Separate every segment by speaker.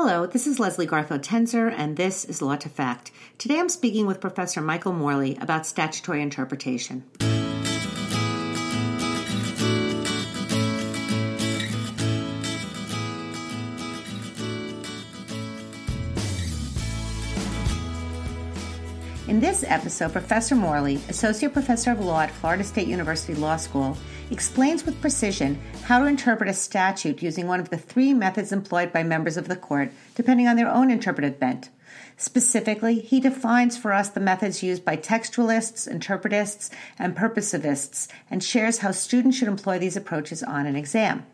Speaker 1: Hello, this is Leslie Garfield Tenzer, and this is Law to Fact. Today I'm speaking with Professor Michael Morley about statutory interpretation. In this episode, Professor Morley, Associate Professor of Law at Florida State University Law School, explains with precision how to interpret a statute using one of the three methods employed by members of the court, depending on their own interpretive bent. Specifically, he defines for us the methods used by textualists, interpretists, and purposivists, and shares how students should employ these approaches on an exam.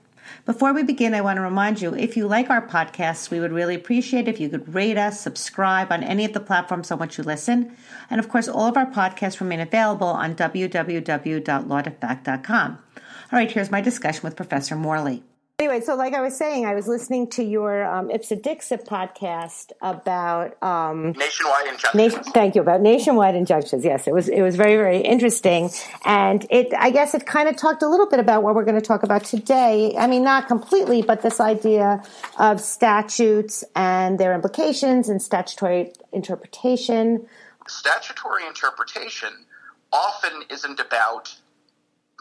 Speaker 1: Before we begin, I want to remind you if you like our podcasts, we would really appreciate if you could rate us, subscribe on any of the platforms on which you listen. And of course, all of our podcasts remain available on www.lawtofact.com. All right, here's my discussion with Professor Morley. Anyway, so like I was saying, I was listening to your um, Ipse Dixit podcast about um,
Speaker 2: nationwide injunctions.
Speaker 1: Nation, thank you about nationwide injunctions. Yes, it was it was very very interesting, and it I guess it kind of talked a little bit about what we're going to talk about today. I mean, not completely, but this idea of statutes and their implications and statutory interpretation.
Speaker 2: Statutory interpretation often isn't about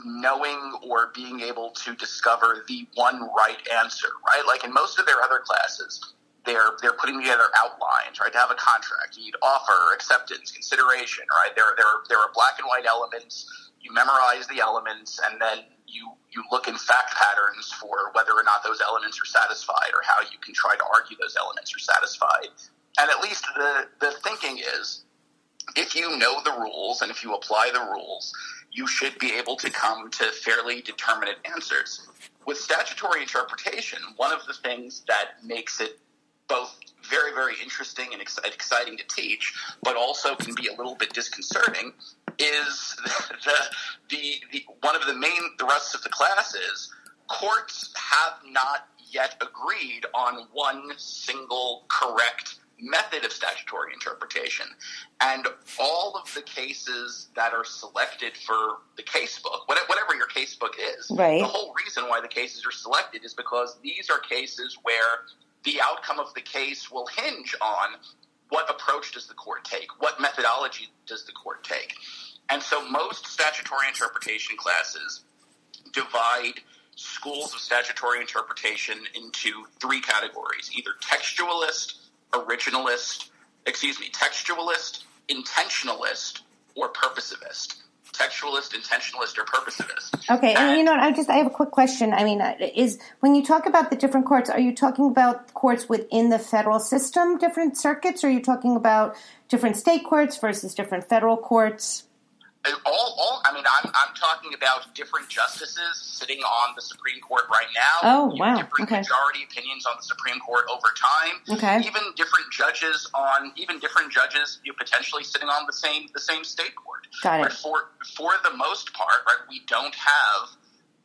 Speaker 2: knowing or being able to discover the one right answer, right? Like in most of their other classes, they're they're putting together outlines, right? To have a contract, you need offer, acceptance, consideration, right? There there there are black and white elements. You memorize the elements, and then you you look in fact patterns for whether or not those elements are satisfied, or how you can try to argue those elements are satisfied. And at least the the thinking is, if you know the rules and if you apply the rules, you should be able to come to fairly determinate answers. With statutory interpretation, one of the things that makes it both very, very interesting and exciting to teach, but also can be a little bit disconcerting, is the, the, the one of the main thrusts of the class is courts have not yet agreed on one single correct method of statutory interpretation. And all of the cases that are selected for the casebook, whatever your casebook is,
Speaker 1: right.
Speaker 2: the whole reason why the cases are selected is because these are cases where the outcome of the case will hinge on what approach does the court take, what methodology does the court take. And so most statutory interpretation classes divide schools of statutory interpretation into three categories either textualist, originalist, excuse me, textualist, intentionalist, or purposivist. Textualist, intentionalist, or purposivist.
Speaker 1: Okay, and, and you know, I just I have a quick question. I mean, uh, is when you talk about the different courts, are you talking about courts within the federal system, different circuits, or are you talking about different state courts versus different federal courts?
Speaker 2: All, all I mean, I'm, I'm talking about different justices sitting on the Supreme Court right now.
Speaker 1: Oh, wow.
Speaker 2: Different
Speaker 1: okay.
Speaker 2: majority opinions on the Supreme Court over time.
Speaker 1: Okay.
Speaker 2: Even different judges on, even different judges you know, potentially sitting on the same the same state court.
Speaker 1: Got it.
Speaker 2: But for for the most part, right, we don't have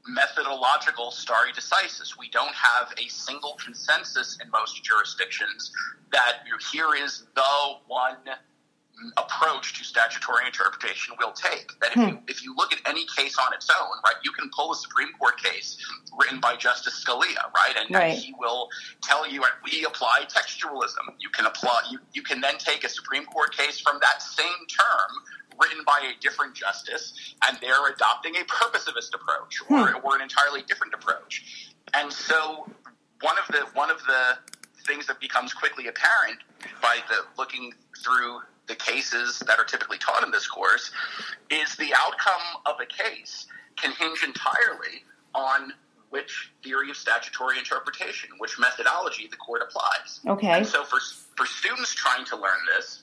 Speaker 2: methodological stare decisis. We don't have a single consensus in most jurisdictions that here is the one approach to statutory interpretation will take. That if, hmm. you, if you look at any case on its own, right, you can pull a Supreme Court case written by Justice Scalia, right, and,
Speaker 1: right.
Speaker 2: and he will tell you we apply textualism. You can apply. You, you can then take a Supreme Court case from that same term written by a different justice, and they're adopting a purposivist approach or, hmm. or an entirely different approach. And so one of the one of the things that becomes quickly apparent by the looking through the cases that are typically taught in this course is the outcome of a case can hinge entirely on which theory of statutory interpretation, which methodology the court applies.
Speaker 1: Okay.
Speaker 2: And so for, for students trying to learn this,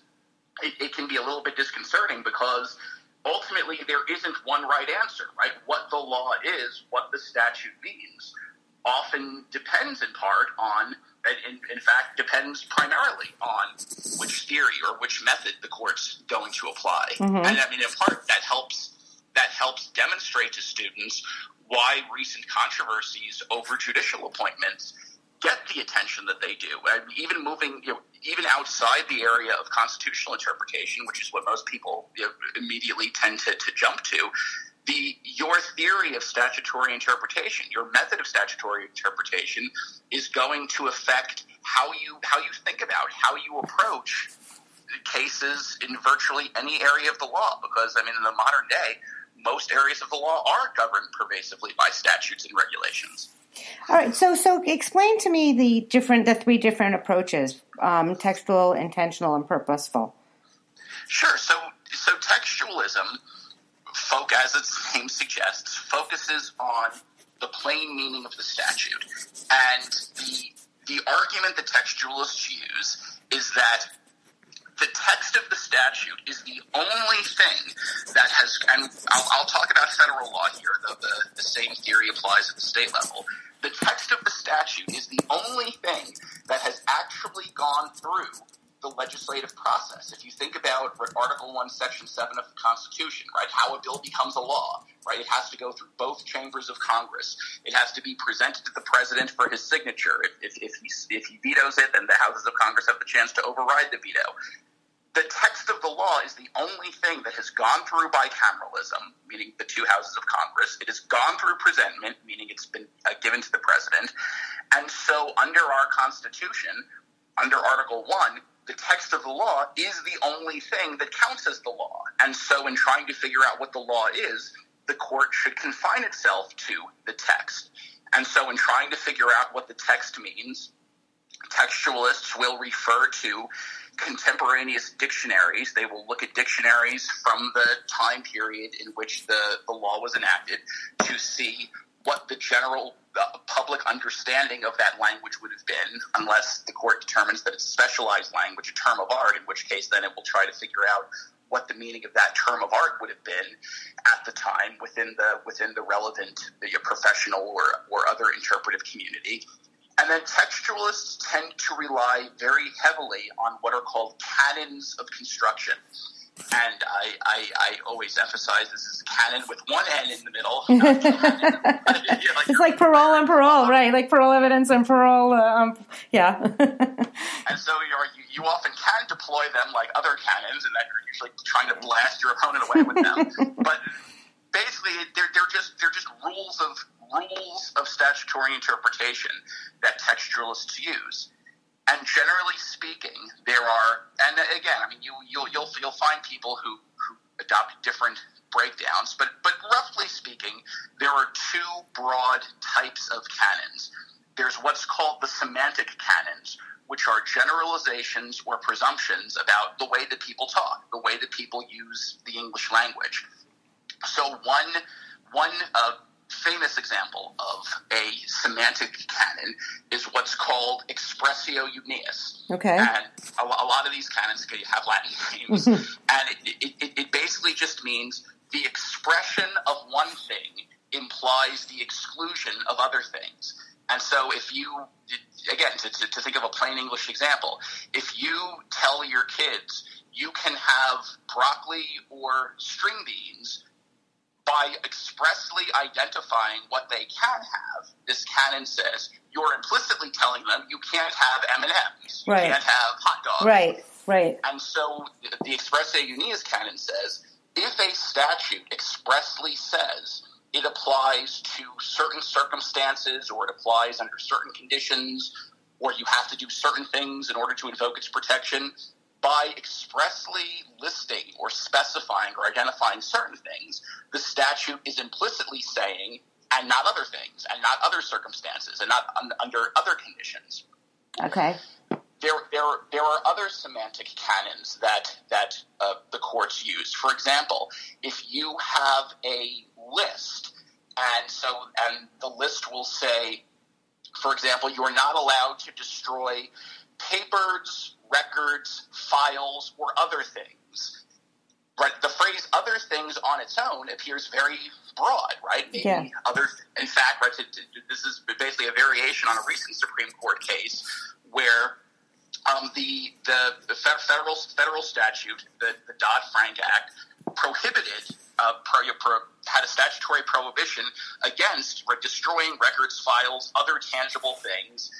Speaker 2: it, it can be a little bit disconcerting because ultimately there isn't one right answer, right? What the law is, what the statute means, often depends in part on in, in, fact, depends primarily on which theory or which method the court's going to apply.
Speaker 1: Mm-hmm.
Speaker 2: And I mean, in part, that helps that helps demonstrate to students why recent controversies over judicial appointments get the attention that they do. And even moving, you know, even outside the area of constitutional interpretation, which is what most people you know, immediately tend to, to jump to, the your theory of statutory interpretation, your method of statutory interpretation, is going to affect how you how you think about how you approach cases in virtually any area of the law. Because I mean, in the modern day, most areas of the law are governed pervasively by statutes and regulations.
Speaker 1: All right, so so explain to me the different the three different approaches: um, textual, intentional, and purposeful.
Speaker 2: Sure. So so textualism, folk as its name suggests, focuses on the plain meaning of the statute, and the the argument the textualists use is that the text of the statute is the only thing that has, and I'll, I'll talk about federal law here, though the, the same theory applies at the state level. The text of the statute is the only thing that has actually gone through the legislative process. If you think about Article 1, Section 7 of the Constitution, right, how a bill becomes a law, right, it has to go through both chambers of Congress. It has to be presented to the president for his signature. If, if, if, he, if he vetoes it, then the houses of Congress have the chance to override the veto the text of the law is the only thing that has gone through bicameralism, meaning the two houses of Congress. It has gone through presentment, meaning it's been uh, given to the president. And so, under our Constitution, under Article 1, the text of the law is the only thing that counts as the law. And so, in trying to figure out what the law is, the court should confine itself to the text. And so, in trying to figure out what the text means, textualists will refer to contemporaneous dictionaries. They will look at dictionaries from the time period in which the, the law was enacted to see what the general uh, public understanding of that language would have been, unless the court determines that it's a specialized language, a term of art, in which case then it will try to figure out what the meaning of that term of art would have been at the time within the within the relevant the professional or, or other interpretive community. And then textualists tend to rely very heavily on what are called canons of construction. And I, I, I always emphasize this is canon with one N in the middle.
Speaker 1: like it's like parol and parole, right? Like parol evidence and parole, uh, um, yeah.
Speaker 2: and so you you often can deploy them like other canons, and that you're usually trying to blast your opponent away with them. but basically, they're, they're just they're just rules of rules of statutory interpretation that textualists use. And generally speaking, there are, and again, I mean, you, you'll, you'll, find people who, who adopt different breakdowns, but, but roughly speaking, there are two broad types of canons. There's what's called the semantic canons, which are generalizations or presumptions about the way that people talk, the way that people use the English language. So one one uh, famous example of a semantic canon is what's called expressio unius.
Speaker 1: Okay.
Speaker 2: And a, a lot of these canons have Latin names, and it, it, it basically just means the expression of one thing implies the exclusion of other things. And so, if you, again, to, to, to, think of a plain English example, if you tell your kids you can have broccoli or string beans by expressly identifying what they can have, this canon says you're implicitly telling them you can't have M and M's, you right. can't have hot dogs,
Speaker 1: right, right.
Speaker 2: And so the expressio unius canon says if a statute expressly says it applies to certain circumstances or it applies under certain conditions or you have to do certain things in order to invoke its protection, by expressly listing specifying or identifying certain things, the statute is implicitly saying, and not other things, and not other circumstances, and not un- under other conditions.
Speaker 1: Okay.
Speaker 2: There, there, there are other semantic canons that that uh, the courts use. For example, if you have a list, and so and the list will say, for example, you are not allowed to destroy papers, records, files, or other things. Right? The phrase "other things" on its own appears very broad, right?
Speaker 1: Maybe yeah.
Speaker 2: other. In fact, right, this is basically a variation on a recent Supreme Court case where um, the, the, the federal federal statute, the, the Dodd Frank Act, prohibited uh, pro, pro, had a statutory prohibition against destroying records, files, other tangible things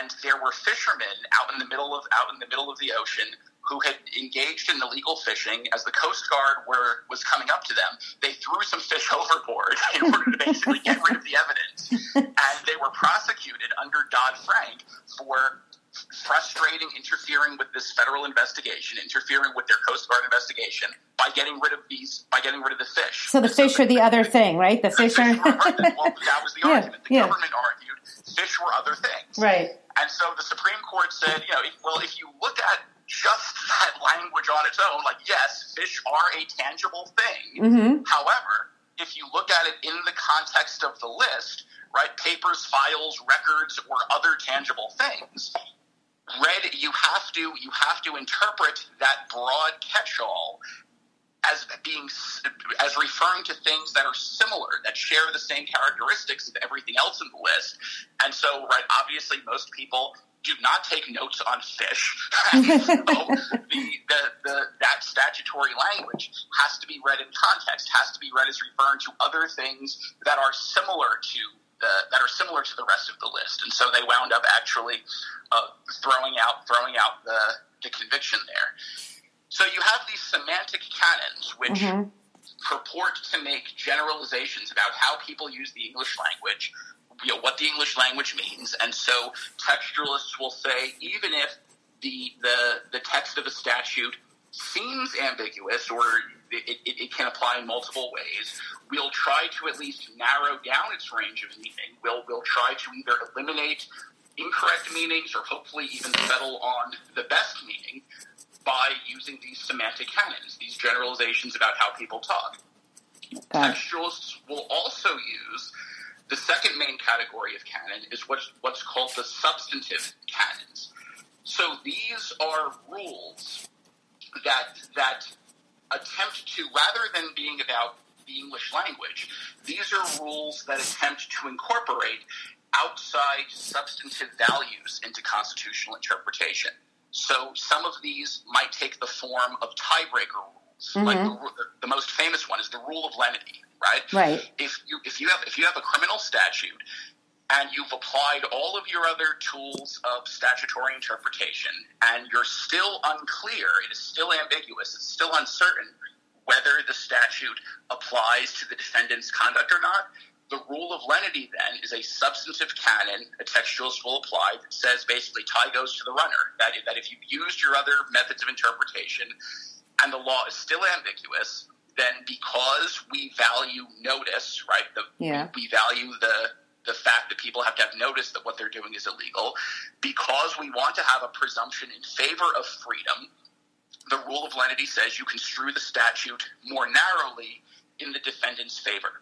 Speaker 2: and there were fishermen out in the middle of out in the middle of the ocean who had engaged in illegal fishing. As the Coast Guard were was coming up to them, they threw some fish overboard in order to basically get rid of the evidence, and they were prosecuted under Dodd Frank for frustrating, interfering with this federal investigation, interfering with their Coast Guard investigation by getting rid of these, by getting rid of the fish.
Speaker 1: So the fish are the other thing, right? The,
Speaker 2: the
Speaker 1: fish, are.
Speaker 2: fish right, well, that was the
Speaker 1: Yeah,
Speaker 2: argument. The
Speaker 1: yeah.
Speaker 2: government argued fish were other things.
Speaker 1: right.
Speaker 2: And so the Supreme Court said, you know, if- well, if you look at just that language on its own, like, yes, fish are a tangible thing.
Speaker 1: Mm-hmm.
Speaker 2: However, if you look at it in the context of the list, right, papers, files, records, or other tangible things, read you have to you have to interpret that broad catch-all as being as referring to things that are similar that share the same characteristics of everything else in the list and so right obviously most people do not take notes on fish. So the, the, the, that statutory language has to be read in context has to be read as referring to other things that are similar to the, that are similar to the rest of the list. And so they wound up actually uh, throwing out throwing out the, the conviction there. So you have these semantic canons which
Speaker 1: Mm-hmm.
Speaker 2: purport to make generalizations about how people use the English language, you know, what the English language means, and so textualists will say even if the the, the text of a statute seems ambiguous or it, it, it can apply in multiple ways, we'll try to at least narrow down its range of meaning. We'll we'll try to either eliminate incorrect meanings or hopefully even settle on the best meaning by using these semantic canons, these generalizations about how people talk.
Speaker 1: It.
Speaker 2: Textualists will also use the second main category of canon is what's, what's called the substantive canons. So these are rules that that attempt to, rather than being about the English language, these are rules that attempt to incorporate outside substantive values into constitutional interpretation. So some of these might take the form of tiebreaker rules. Like mm-hmm. the, the most famous one is the rule of lenity, right?
Speaker 1: Right.
Speaker 2: If you if you have if you have a criminal statute and you've applied all of your other tools of statutory interpretation and you're still unclear, it is still ambiguous, it's still uncertain whether the statute applies to the defendant's conduct or not, the rule of lenity then is a substantive canon a textualist will apply that says basically tie goes to the runner. That, that if you've used your other methods of interpretation and the law is still ambiguous, then because we value notice, right? The,
Speaker 1: Yeah.
Speaker 2: we, value the the fact that people have to have notice that what they're doing is illegal, because we want to have a presumption in favor of freedom. The rule of lenity says you construe the statute more narrowly in the defendant's favor.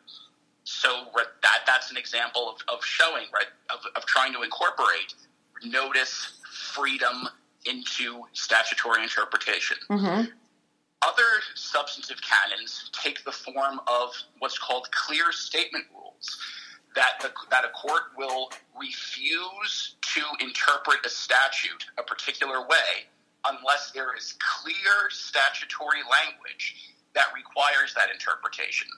Speaker 2: So that that's an example of, of showing right of, of trying to incorporate notice freedom into statutory interpretation.
Speaker 1: Mm-hmm.
Speaker 2: Other substantive canons take the form of what's called clear statement rules. That, the, that a court will refuse to interpret a statute a particular way unless there is clear statutory language that requires that interpretation.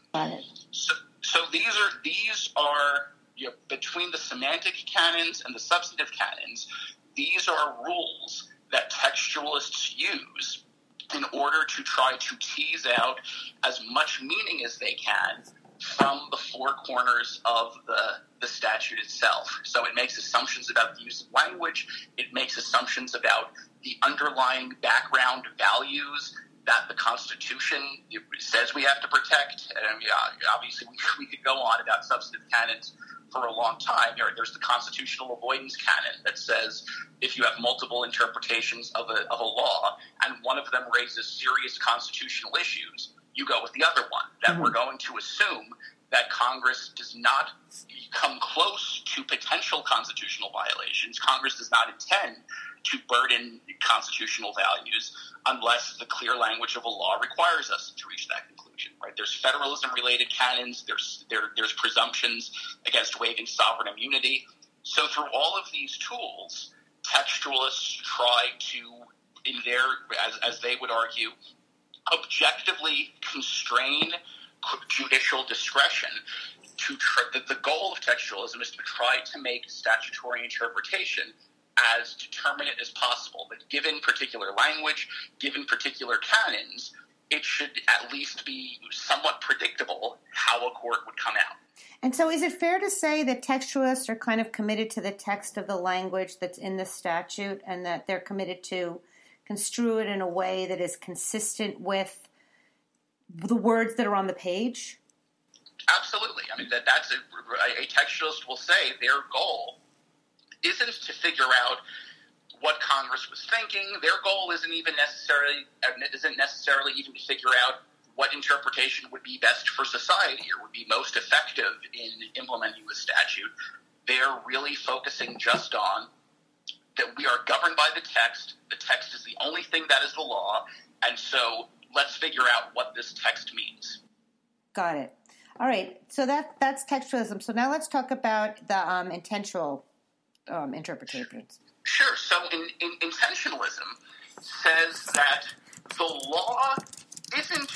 Speaker 2: So, so these are these are you know, between the semantic canons and the substantive canons. These are rules that textualists use in order to try to tease out as much meaning as they can from the four corners of the, the statute itself. So it makes assumptions about the use of language, it makes assumptions about the underlying background values that the Constitution says we have to protect. And yeah, obviously, we, we could go on about substantive canons for a long time. There- There's the constitutional avoidance canon that says if you have multiple interpretations of a, of a law and one of them raises serious constitutional issues, you go with the other one. That we're mm-hmm. going to assume that Congress does not come close to potential constitutional violations. Congress does not intend to burden constitutional values unless the clear language of a law requires us to reach that conclusion. Right? There's federalism related canons. There's there, there's presumptions against waiving sovereign immunity. So through all of these tools, textualists try to, in their as as they would argue, objectively constrain judicial discretion to tr- the, the goal of textualism is to try to make statutory interpretation as determinate as possible. That given particular language, given particular canons, it should at least be somewhat predictable how a court would come out.
Speaker 1: And so, is it fair to say that textualists are kind of committed to the text of the language that's in the statute and that they're committed to construe it in a way that is consistent with the words that are on the page?
Speaker 2: Absolutely. I mean, that, that's a, a textualist will say their goal isn't to figure out what Congress was thinking. Their goal isn't even necessarily isn't necessarily even to figure out what interpretation would be best for society or would be most effective in implementing the statute. They're really focusing just on that we are governed by the text. The text is the only thing that is the law, and so let's figure out what this text means.
Speaker 1: Got it. All right. So that that's textualism. So now let's talk about the um, intentional um, interpretations.
Speaker 2: Sure. So in, in, intentionalism says that the law isn't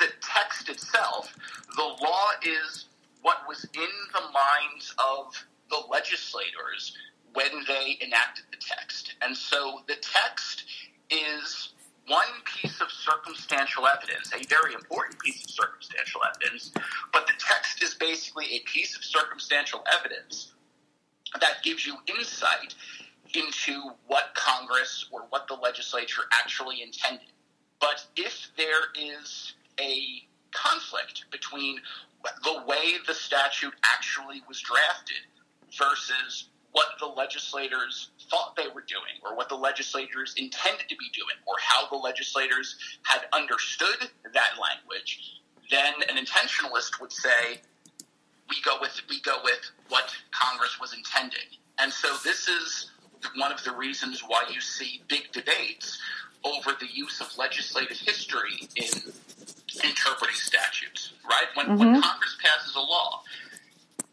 Speaker 2: the text itself. The law is what was in the minds of the legislators when they enacted the text. And so the text is one piece of circumstantial evidence, a very important piece of circumstantial evidence, but the text is basically a piece of circumstantial evidence that gives you insight into what Congress or what the legislature actually intended. But if there is a conflict between the way the statute actually was drafted versus what the legislators thought they were doing or what the legislators intended to be doing or how the legislators had understood that language, then an intentionalist would say, we go with we go with what Congress was intending. And so this is one of the reasons why you see big debates over the use of legislative history in interpreting statutes, right? When, mm-hmm. when Congress passes a law,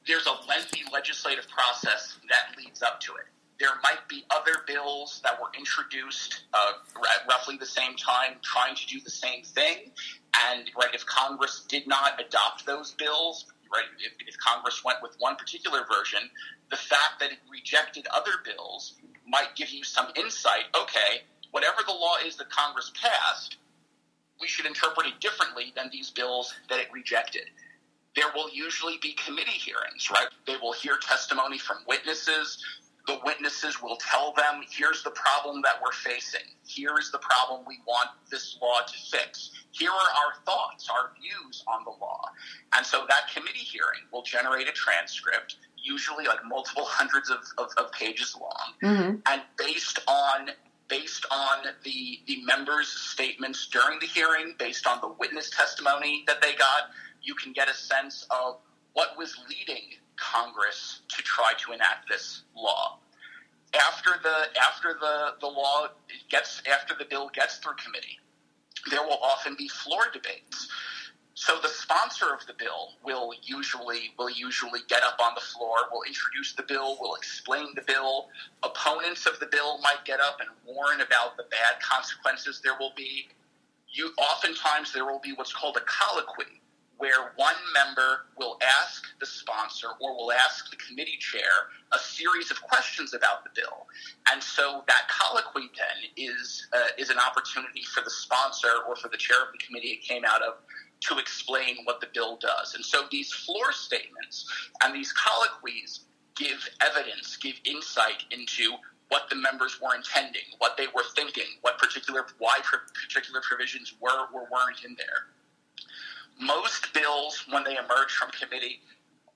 Speaker 2: there's a lengthy legislative process that leads up to it. There might be other bills that were introduced uh, at roughly the same time trying to do the same thing. And right, if Congress did not adopt those bills, right, if, if Congress went with one particular version, the fact that it rejected other bills might give you some insight. Okay, whatever the law is that Congress passed, we should interpret it differently than these bills that it rejected. There will usually be committee hearings, right? They will hear testimony from witnesses. The witnesses will tell them, here's the problem that we're facing. Here's the problem we want this law to fix. Here are our thoughts, our views on the law. And so that committee hearing will generate a transcript, usually like multiple hundreds of, of, of pages long. Mm-hmm. And based on based on the the members' statements during the hearing, based on the witness testimony that they got, you can get a sense of what was leading Congress to try to enact this law. After the after the, the law gets after the bill gets through committee, there will often be floor debates so the sponsor of the bill will usually will usually get up on the floor, will introduce the bill, will explain the bill. Opponents of the bill might get up and warn about the bad consequences there will be. You oftentimes there will be what's called a colloquy, where one member will ask the sponsor or will ask the committee chair a series of questions about the bill, and so that colloquy then is uh, is an opportunity for the sponsor or for the chair of the committee it came out of to explain what the bill does. And so these floor statements and these colloquies give evidence, give insight into what the members were intending, what they were thinking, what particular why particular provisions were or weren't in there. Most bills, when they emerge from committee,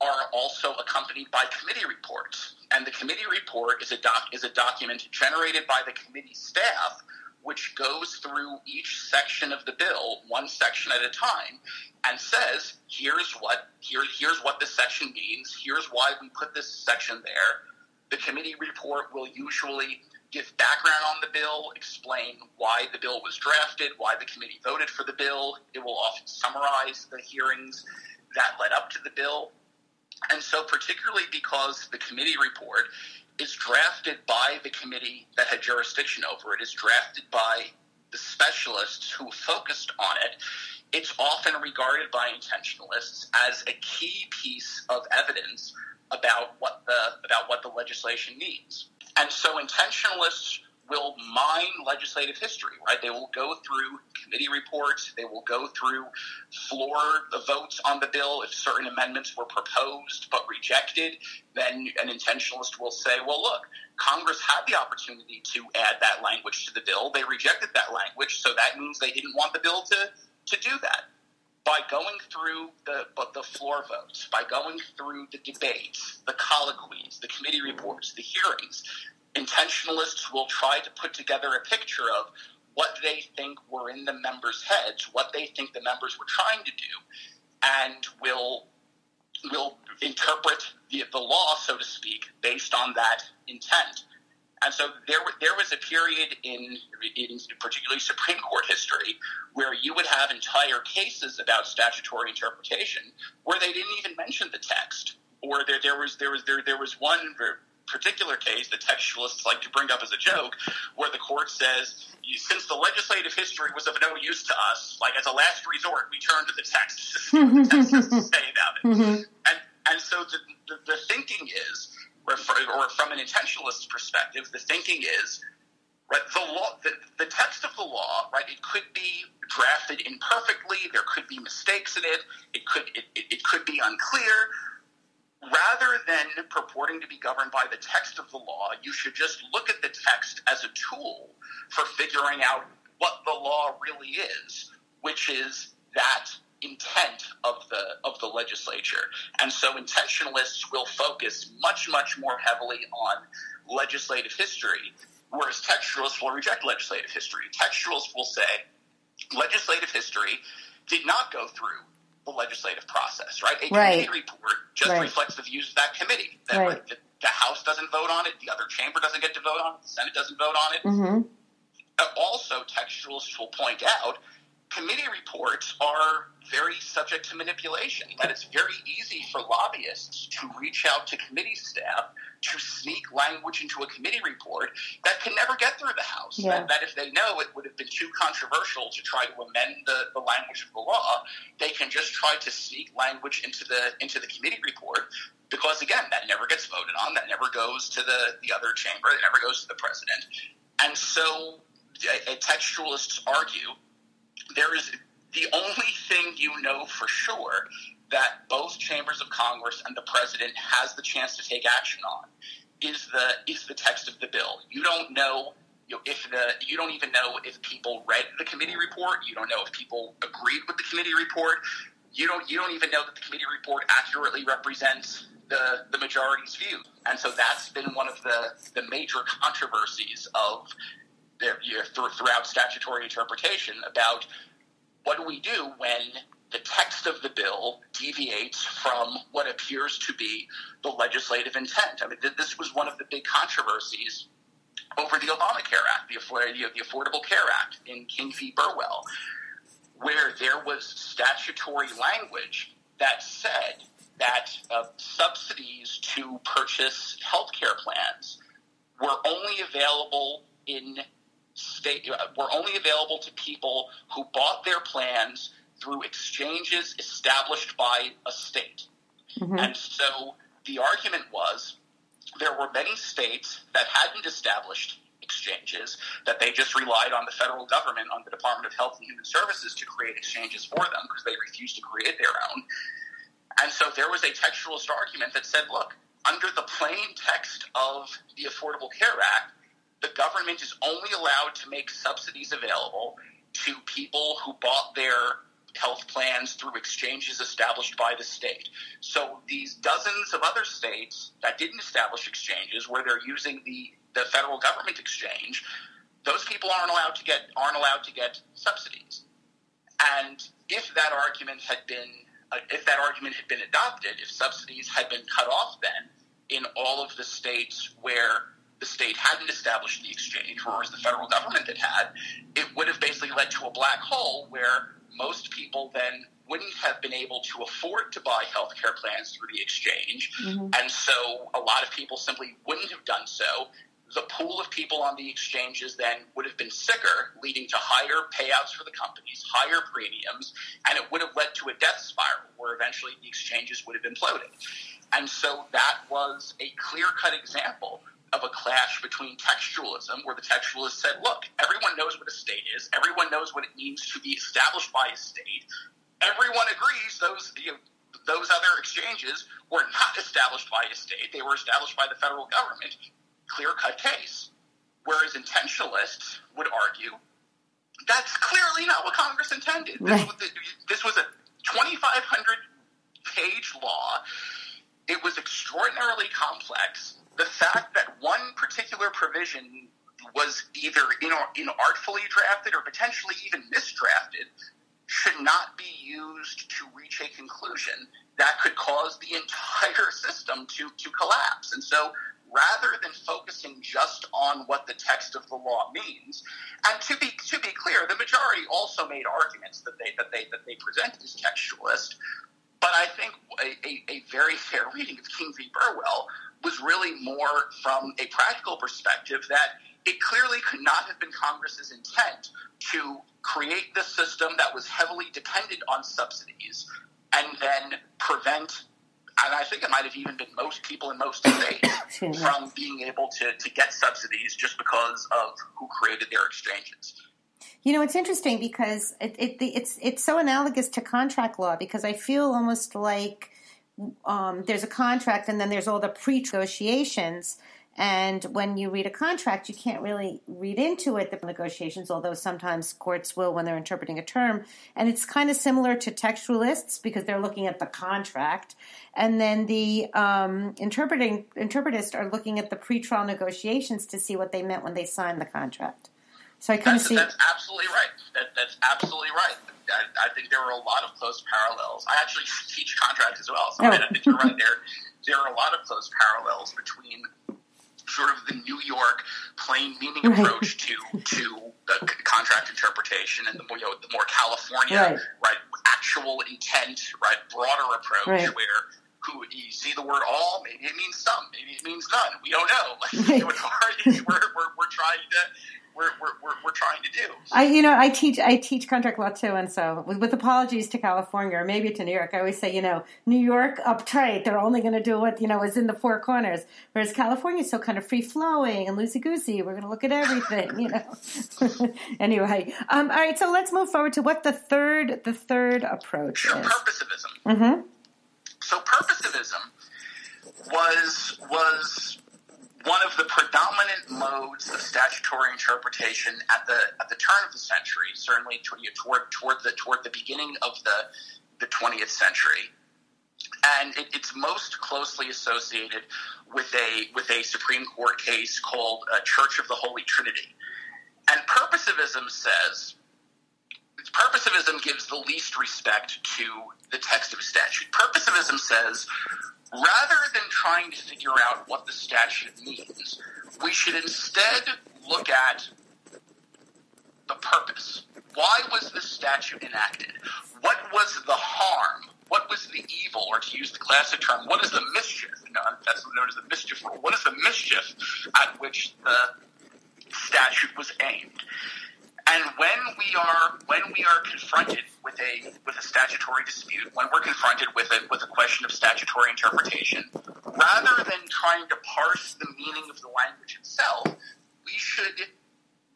Speaker 2: are also accompanied by committee reports, and the committee report is a doc, is a document generated by the committee staff which goes through each section of the bill, one section at a time, and says, here's what here, here's what this section means, here's why we put this section there. The committee report will usually give background on the bill, explain why the bill was drafted, why the committee voted for the bill. It will often summarize the hearings that led up to the bill. And so, particularly because the committee report is drafted by the committee that had jurisdiction over it, is drafted by the specialists who focused on it, it's often regarded by intentionalists as a key piece of evidence about what the about what the legislation means. And so intentionalists will mine legislative history, right? They will go through committee reports, they will go through floor votes on the bill. If certain amendments were proposed but rejected, then an intentionalist will say, well, look, Congress had the opportunity to add that language to the bill. They rejected that language, so that means they didn't want the bill to, to do that. By going through the, the floor votes, by going through the debates, the colloquies, the committee reports, the hearings, intentionalists will try to put together a picture of what they think were in the members' heads, what they think the members were trying to do, and will will interpret the, the law, so to speak, based on that intent. And so there, there was a period in, in particularly Supreme Court history where you would have entire cases about statutory interpretation where they didn't even mention the text, or there, there was there was there there was one particular case that textualists like to bring up as a joke, where the court says, since the legislative history was of no use to us, like as a last resort, we turn to the text to see what the text to say about it. Mm-hmm. And, and so the, the, the thinking is, or, from an intentionalist perspective, the thinking is, right, the law, the, the text of the law, right, it could be drafted imperfectly, there could be mistakes in it, it could, it, it, it could be unclear, rather than purporting to be governed by the text of the law, you should just look at the text as a tool for figuring out what the law really is, which is that intent of the of the legislature. And so intentionalists will focus much much more heavily on legislative history, whereas textualists will reject legislative history. Textualists will say legislative history did not go through the legislative process, right? A right. committee report just right. reflects the views of that committee. That right. the, the, House doesn't vote on it, the other chamber doesn't get to vote on it, the Senate doesn't vote on it. Mm-hmm. Also, textualists will point out committee reports are very subject to manipulation. That it's very easy for lobbyists to reach out to committee staff to sneak language into a committee report that can never get through the House. Yeah. That, that, if they know it would have been too controversial to try to amend the, the language of the law, they can just try to sneak language into the into the committee report because again, that never gets voted on, that never goes to the, the other chamber, it never goes to the president. And so uh, textualists argue there is the only thing you know for sure that both chambers of Congress and the president has the chance to take action on is the is the text of the bill. You don't know you know, if the you don't even know if people read the committee report. You don't know if people agreed with the committee report. You don't you don't even know that the committee report accurately represents the the majority's view. And so that's been one of the the major controversies of throughout statutory interpretation about what do we do when the text of the bill deviates from what appears to be the legislative intent. I mean, this was one of the big controversies over the Obamacare Act, the, the Affordable Care Act in King v. Burwell, where there was statutory language that said that uh, subsidies to purchase health care plans were only available in state uh, were only available to people who bought their plans through exchanges established by a state. Mm-hmm. And so the argument was there were many states that hadn't established exchanges, that they just relied on the federal government, on the Department of Health and Human Services to create exchanges for them because they refused to create their own. And so there was a textualist argument that said, look, under the plain text of the Affordable Care Act, the government is only allowed to make subsidies available to people who bought their health plans through exchanges established by the state. So these dozens of other states that didn't establish exchanges, where they're using the, the federal government exchange, those people aren't allowed to get aren't allowed to get subsidies. And if that argument had been uh, if that argument had been adopted, if subsidies had been cut off, then in all of the states where the state hadn't established the exchange, whereas the federal government had had, it would have basically led to a black hole where most people then wouldn't have been able to afford to buy health care plans through the exchange. Mm-hmm. And so a lot of people simply wouldn't have done so. The pool of people on the exchanges then would have been sicker, leading to higher payouts for the companies, higher premiums, and it would have led to a death spiral where eventually the exchanges would have imploded. And so that was a clear cut example of a clash between textualism, where the textualist said, look, everyone knows what a state is, everyone knows what it means to be established by a state, everyone agrees those you know, those other exchanges were not established by a state; they were established by the federal government. Clear cut case. Whereas intentionalists would argue that's clearly not what Congress intended. This, was, this was a 2,500 page law. It was extraordinarily complex. The fact that particular provision was either in, inartfully drafted or potentially even misdrafted should not be used to reach a conclusion that could cause the entire system to, to collapse. And so rather than focusing just on what the text of the law means, and to be to be clear, the majority also made arguments that they that they that they presented as textualist. But I think a, a, a very fair reading of King v. Burwell was really more from a practical perspective that it clearly could not have been Congress's intent to create this system that was heavily dependent on subsidies and then prevent and I think it might have even been most people in most states from being able to, to get subsidies just because of who created their exchanges.
Speaker 1: You know, it's interesting because it, it, it's it's so analogous to contract law because I feel almost like um, there's a contract and then there's all the pre-negotiations and when you read a contract, you can't really read into it the negotiations, although sometimes courts will when they're interpreting a term. And it's kind of similar to textualists because they're looking at the contract. And then the um, interpreting interpretists are looking at the pretrial negotiations to see what they meant when they signed the contract. So I kind
Speaker 2: that's,
Speaker 1: of see.
Speaker 2: That's absolutely right. That, that's absolutely right. I, I, think there are a lot of close parallels. I actually teach contracts as well, so oh. I think you're right there. There are a lot of close parallels between sort of the New York plain meaning right. approach to to the contract interpretation and the more you know, the more California right. right actual intent right broader approach right. where who you see the word all maybe it means some maybe it means none we don't know like, we're, we're, we're trying to we're, we're, we're, trying to do.
Speaker 1: I, you know, I teach I teach contract law too, and so with, with, apologies to California or maybe to New York, I always say, you know, New York uptight, they're only going to do what you know is in the four corners, whereas California is so kind of free flowing and loosey goosey. We're going to look at everything, you know. anyway, um, all right, so let's move forward to what the third the third approach
Speaker 2: sure,
Speaker 1: is.
Speaker 2: Purposivism.
Speaker 1: Mm-hmm.
Speaker 2: So purposivism was was one of the predominant modes of statutory interpretation at the at the turn of the century, certainly toward toward, the toward the beginning of the the 20th century, and it, it's most closely associated with a with a Supreme Court case called uh, Church of the Holy Trinity. And purposivism says purposivism gives the least respect to the text of a statute. Purposivism says rather than trying to figure out what the statute means, we should instead look at the purpose. Why was the statute enacted? What was the harm? What was the evil, or to use the classic term, what is the mischief? that's known as the mischief rule. What is the mischief at which the statute was aimed? And when we are when we are confronted with a with a statutory dispute, when we're confronted with a with a question of statutory interpretation, rather than trying to parse the meaning of the language itself, we should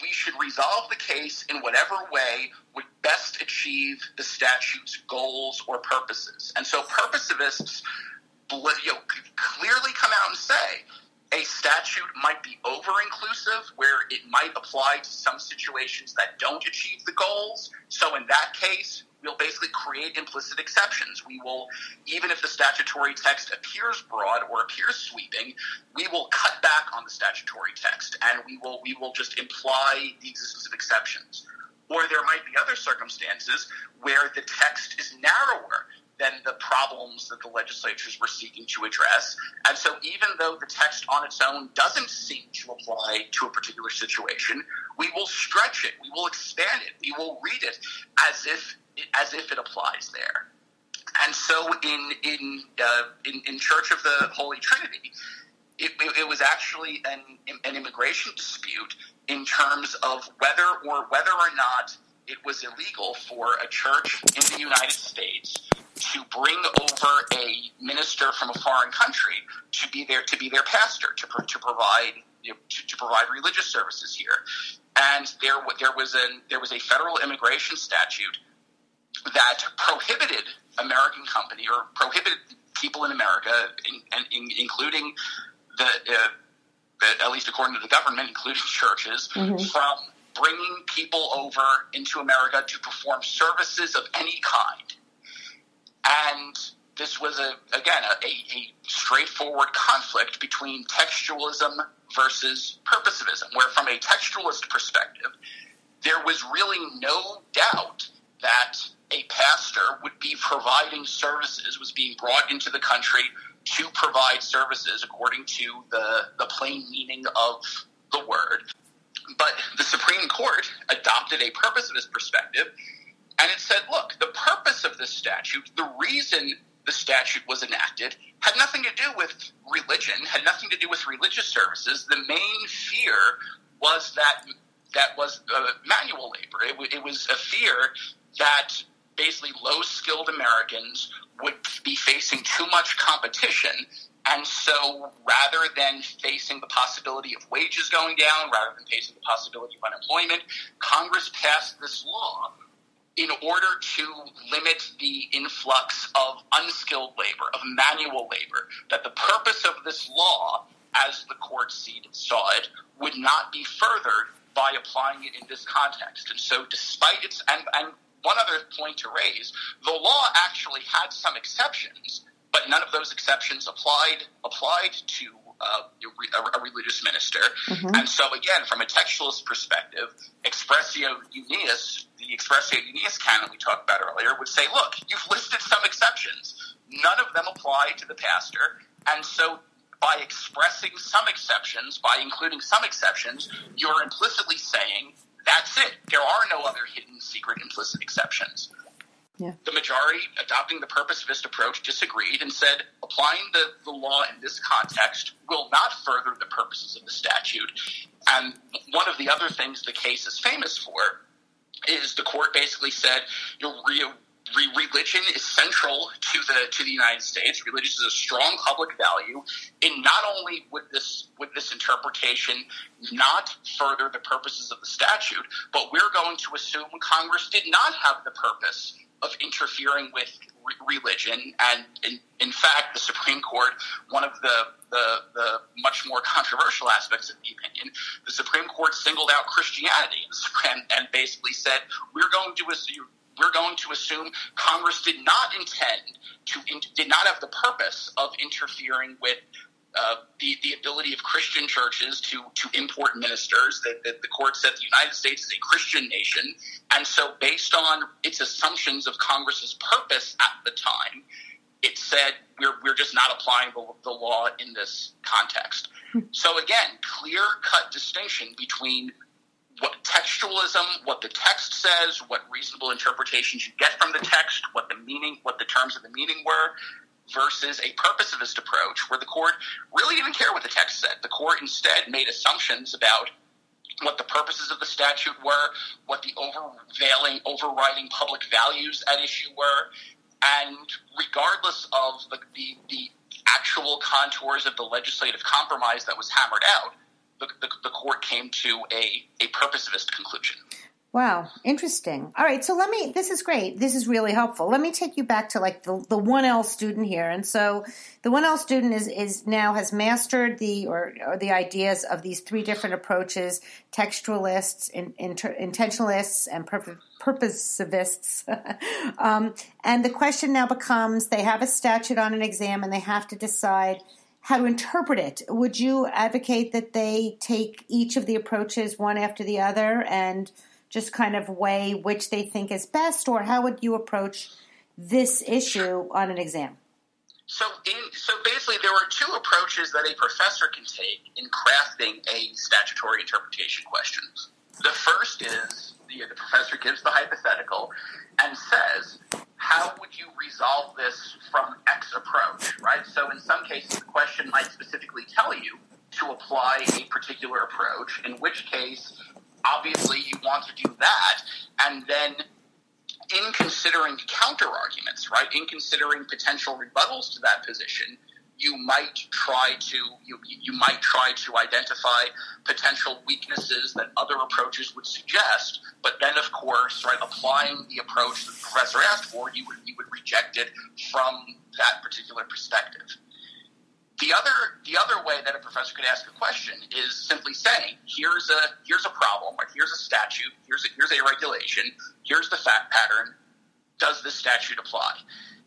Speaker 2: we should resolve the case in whatever way would best achieve the statute's goals or purposes. And so purposivists you know, clearly come out and say a statute might be over inclusive, where it might apply to some situations that don't achieve the goals. So in that case, we'll basically create implicit exceptions. We will, even if the statutory text appears broad or appears sweeping, we will cut back on the statutory text and we will we will just imply the existence of exceptions. Or there might be other circumstances where the text is narrower than the problems that the legislatures were seeking to address. And so, even though the text on its own doesn't seem to apply to a particular situation, we will stretch it, we will expand it, we will read it as if as if it applies there. And so, in in uh, in, in Church of the Holy Trinity, it, it, was actually an, an immigration dispute in terms of whether or whether or not it was illegal for a church in the United States to bring over a minister from a foreign country to be there to be their pastor to, to provide you know, to, to, provide religious services here. And there there was an there was a federal immigration statute that prohibited American company or prohibited people in America, in, in, including the, uh, at least according to the government, including churches, mm-hmm. from bringing people over into America to perform services of any kind. And this was a again a, a, straightforward conflict between textualism versus purposivism, where from a textualist perspective, there was really no doubt that a pastor would be providing services, was being brought into the country to provide services according to the, the plain meaning of the word. But the Supreme Court adopted a purposivist perspective, and it said, look, the purpose of this statute, the reason the statute was enacted, had nothing to do with religion, had nothing to do with religious services. The main fear was that that was uh, manual labor. It, w- it was a fear that basically low skilled Americans would be facing too much competition. And so rather than facing the possibility of wages going down, rather than facing the possibility of unemployment, Congress passed this law in order to limit the influx of unskilled labor, of manual labor, that the purpose of this law, as the court saw it, would not be furthered by applying it in this context. And so, despite its, and, and one other point to raise the law actually had some exceptions, but none of those exceptions applied applied to uh, a, a, religious minister. Mm-hmm. And so, again, from a textualist perspective, expressio unius, the expressio unius canon we talked about earlier, would say, look, you've listed some exceptions. None of them apply to the pastor. And so, by expressing some exceptions, by including some exceptions, you're implicitly saying that's it. There are no other hidden, secret, implicit exceptions. The majority, adopting the purposivist approach, disagreed and said applying the, the law in this context will not further the purposes of the statute. And one of the other things the case is famous for is the court basically said you're, religion is central to the to the United States. Religion is a strong public value. And not only would this would this interpretation not further the purposes of the statute, but we're going to assume Congress did not have the purpose of interfering with re- religion. And in, in, fact, the Supreme Court, one of the, the, the much more controversial aspects of the opinion, the Supreme Court singled out Christianity and, and basically said, we're going to assume we're going to assume Congress did not intend to, did not have the purpose of interfering with uh, the, the ability of Christian churches to, to import ministers. That, that the court said the United States is a Christian nation. And so, based on its assumptions of Congress's purpose at the time, it said we're, we're just not applying the, the law in this context. So, again, clear cut distinction between what textualism, what the text says, what reasonable interpretations you get from the text, what the meaning, what the terms of the meaning were, versus a purposivist approach where the court really didn't care what the text said. The court instead made assumptions about what the purposes of the statute were, what the overvailing, overriding public values at issue were, and regardless of the, the, the actual contours of the legislative compromise that was hammered out, the, the, the court came to a, a purposivist conclusion.
Speaker 1: Wow, interesting. All right, so let me. This is great. This is really helpful. Let me take you back to like the the one L student here, and so the one L student is is now has mastered the or, or the ideas of these three different approaches: textualists, in, inter, intentionalists, and purposivists. um, and the question now becomes: they have a statute on an exam, and they have to decide how to interpret it. Would you advocate that they take each of the approaches one after the other and just kind of weigh which they think is best, or how would you approach this issue on an exam?
Speaker 2: So, in, so basically, there are two approaches that a professor can take in crafting a statutory interpretation question. The first is the, the professor gives the hypothetical and says, how would you resolve this from X approach, right? So in some cases, the question might specifically tell you to apply a particular approach, in which case, obviously, you want to do that. And then in considering counter arguments, right, in considering potential rebuttals to that position, you might try to you, you might try to identify potential weaknesses that other approaches would suggest, but then of course, right, applying the approach that the professor asked for, you would you would reject it from that particular perspective. The other the other way that a professor could ask a question is simply saying, here's a here's a problem, or here's a statute, here's a, here's a regulation, here's the fact pattern. Does this statute apply?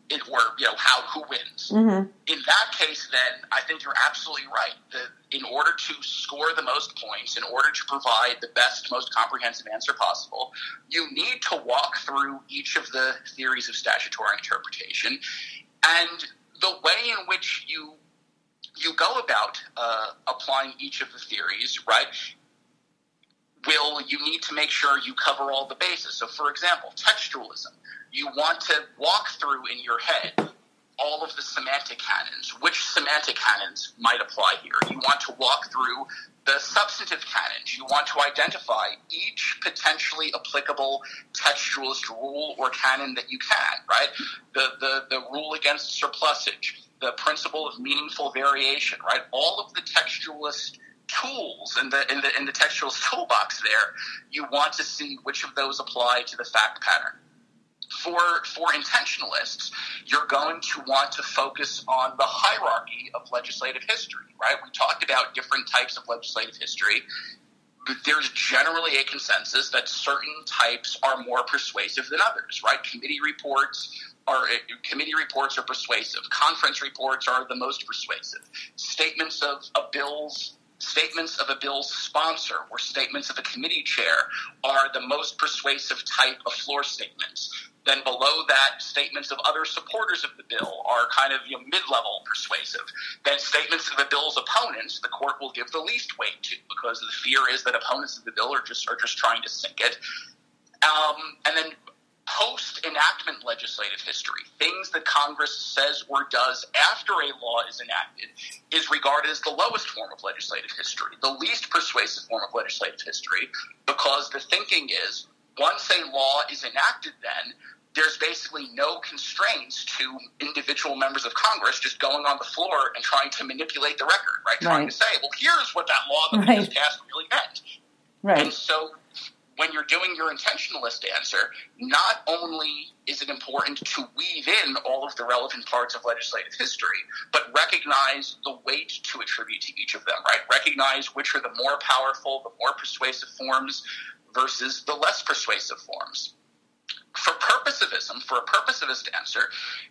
Speaker 2: It, or you know how who wins. Mm-hmm. In that case, then I think you're absolutely right. That in order to score the most points, in order to provide the best, most comprehensive answer possible, you need to walk through each of the theories of statutory interpretation, and the way in which you you go about uh, applying each of the theories, right? Will you need to make sure you cover all the bases? So, for example, textualism. You want to walk through in your head all of the semantic canons. Which semantic canons might apply here? You want to walk through the substantive canons. You want to identify each potentially applicable textualist rule or canon that you can, right? The, the, the rule against surplusage, the principle of meaningful variation, right? All of the textualist tools in the in the in the textualist toolbox there, you want to see which of those apply to the fact pattern. For for intentionalists, you're going to want to focus on the hierarchy of legislative history, right? We talked about different types of legislative history. There's generally a consensus that certain types are more persuasive than others, right? Committee reports, are committee reports are persuasive. Conference reports are the most persuasive. Statements of, of bills statements of a bill's sponsor or statements of a committee chair are the most persuasive type of floor statements. Then below that, statements of other supporters of the bill are kind of you know, mid-level persuasive. Then statements of the bill's opponents, the court will give the least weight to because the fear is that opponents of the bill are just are just trying to sink it. Um, and then post enactment legislative history, things that Congress says or does after a law is enacted, is regarded as the lowest form of legislative history, the least persuasive form of legislative history, because the thinking is once a law is enacted, then there's basically no constraints to individual members of Congress just going on the floor and trying to manipulate the record, right? Trying to say, well, here's what that law that right. we just passed really meant. Right. And so when you're doing your intentionalist answer, not only is it important to weave in all of the relevant parts of legislative history, but recognize the weight to attribute to each of them, right? Recognize which are the more powerful, the more persuasive forms versus the less persuasive forms. For purposivism, for a purposivist answer,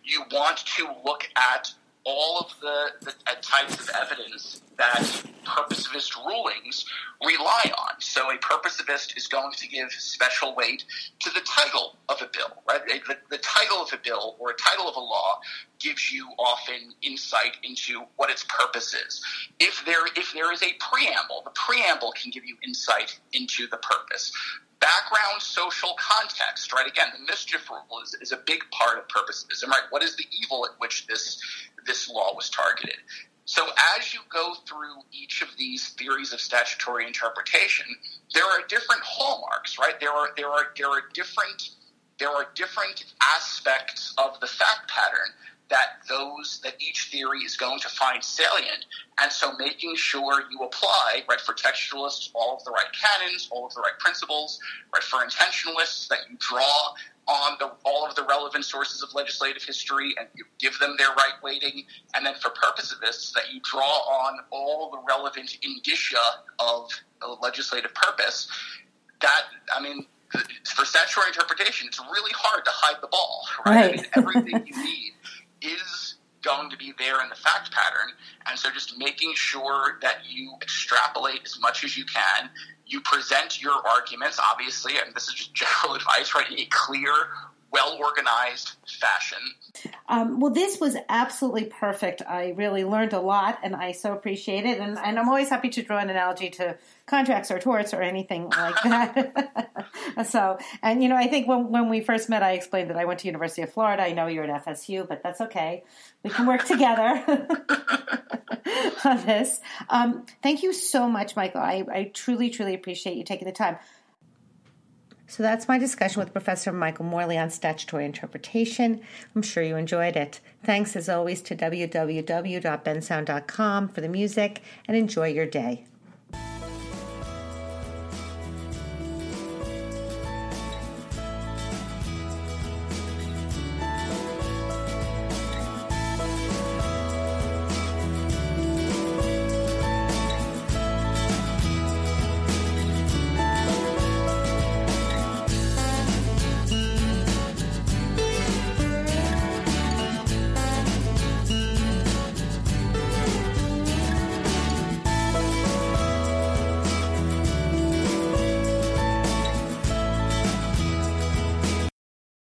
Speaker 2: you want to look at all of the, the uh, types of evidence that purposivist rulings rely on. So a purposivist is going to give special weight to the title of a bill, right? The, the, title of a bill or a title of a law gives you often insight into what its purpose is. If there if there is a preamble, the preamble can give you insight into the purpose background social context, right? Again, the mischief rule is, is a big part of purposivism, right? What is the evil at which this this law was targeted? So as you go through each of these theories of statutory interpretation, there are different hallmarks, right? There are there are there are different there are different aspects of the fact pattern that those that each theory is going to find salient, and so making sure you apply right for textualists all of the right canons, all of the right principles, right for intentionalists that you draw on the, all of the relevant sources of legislative history and you give them their right weighting, and then for purposivists that you draw on all the relevant indicia of legislative purpose. That I mean, for statutory interpretation, it's really hard to hide the ball, right? right. I mean, everything you need is going to be there in the fact pattern. And so just making sure that you extrapolate as much as you can. You present your arguments, obviously, and this is just general advice, right, a clear, well organized fashion.
Speaker 1: Um, well, this was absolutely perfect. I really learned a lot, and I so appreciate it. And, and I'm always happy to draw an analogy to contracts or torts or anything like that. so, and you know, I think when when we first met, I explained that I went to University of Florida. I know you're at FSU, but that's okay. We can work together on this. Um, thank you so much, Michael. I, I truly, truly appreciate you taking the time. So that's my discussion with Professor Michael Morley on statutory interpretation. I'm sure you enjoyed it. Thanks as always to www.bensound.com for the music and enjoy your day.